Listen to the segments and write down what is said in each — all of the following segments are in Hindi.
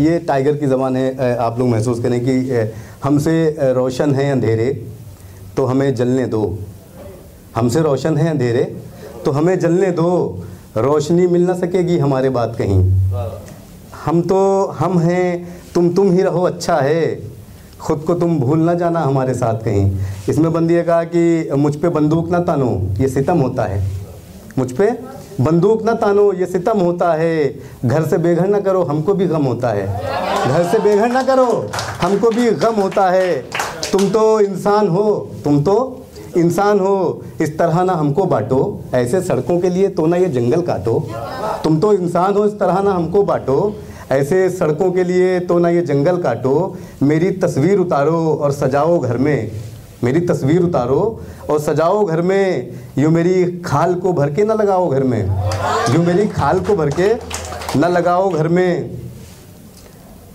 ये टाइगर की ज़बान है आप लोग महसूस करें कि हमसे रोशन है अंधेरे तो हमें जलने दो। हमसे रोशन है अंधेरे तो हमें जलने दो। रोशनी मिल ना सकेगी हमारे बात कहीं। हम तो हम हैं, तुम तुम ही रहो अच्छा है। खुद को तुम भूल ना जाना हमारे साथ कहीं। इसमें बंदी ने कहा कि, मुझ पे बंदूक ना तानो, ये सितम होता है। मुझ पे? बंदूक ना तानो, ये सितम होता है। घर से बेघर ना करो, हमको भी गम होता है। घर से बेघर ना करो, हमको भी गम होता है। तुम तो इंसान हो, तुम तो इंसान हो। इस तरह ना हमको बांटो, ऐसे सड़कों के लिए तो ना ये जंगल काटो। तुम तो इंसान हो, इस तरह ना हमको बांटो, ऐसे सड़कों के लिए तो ना ये जंगल काटो। मेरी तस्वीर उतारो और सजाओ घर में। मेरी तस्वीर उतारो और सजाओ घर में। यूँ मेरी खाल को भर के ना लगाओ घर में। यूँ मेरी खाल को भर के ना लगाओ घर में।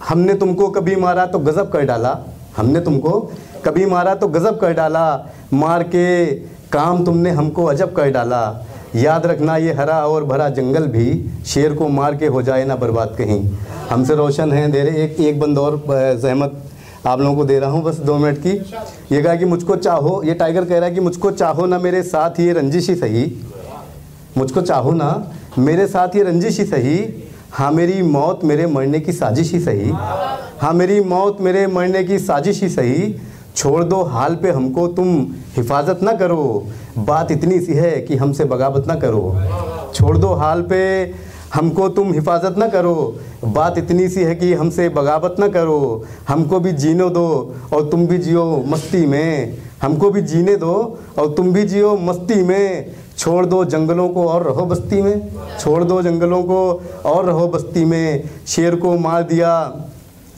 हमने तुमको कभी मारा तो गज़ब कर डाला। हमने तुमको कभी मारा तो गज़ब कर डाला। मार के काम तुमने हमको अजब कर डाला। याद रखना ये हरा और भरा जंगल भी शेर को मार के हो जाए ना बर्बाद कहीं। हमसे रोशन है दे रहे एक एक बंद और जहमत। आप लोगों को दे रहा हूँ बस दो मिनट की। ये कहा कि मुझको चाहो, ये टाइगर कह रहा है कि मुझको चाहो ना मेरे साथ ये रंजिश ही सही। मुझको चाहो ना मेरे साथ ये रंजिश ही सही। हाँ मेरी मौत मेरे मरने की साजिश ही सही। हाँ मेरी मौत मेरे मरने की साजिश ही सही। छोड़ दो हाल पे हमको, तुम हिफाजत ना करो। बात इतनी सी है कि हमसे बगावत ना करो। छोड़ दो हाल पे हमको तुम हिफाजत ना करो। बात इतनी सी है कि हमसे बगावत ना करो। हमको भी जीने दो और तुम भी जियो मस्ती में। हमको भी जीने दो और तुम भी जियो मस्ती में। छोड़ दो जंगलों को और रहो बस्ती में। छोड़ दो जंगलों को और रहो बस्ती में। शेर को मार दिया,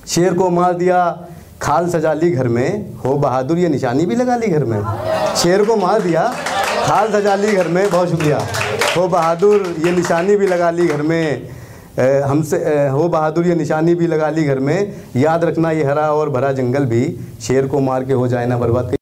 शेर को मार दिया। खाल सजा ली घर में। हो बहादुर, ये निशानी भी लगा ली घर में। शेर को मार दिया, खाल सजा ली घर में। बहुत शुक्रिया। हो बहादुर, ये निशानी भी लगा ली घर में। हमसे हो बहादुर, ये निशानी भी लगा ली घर में। याद रखना ये हरा और भरा जंगल भी, शेर को मार के हो जाए ना बर्बाद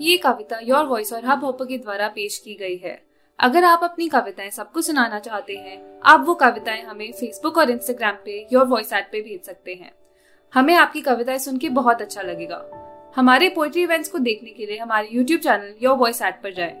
ये कविता योर वॉइस और हब हॉपर के द्वारा पेश की गई है। अगर आप अपनी कविताएँ सबको सुनाना चाहते हैं, आप वो कविताएँ हमें फेसबुक और इंस्टाग्राम पे योर वॉइस एट पे भेज सकते हैं। हमें आपकी कविताएँ सुन के बहुत अच्छा लगेगा। हमारे पोइट्री इवेंट्स को देखने के लिए हमारे YouTube channel your voice at पर जाएँ।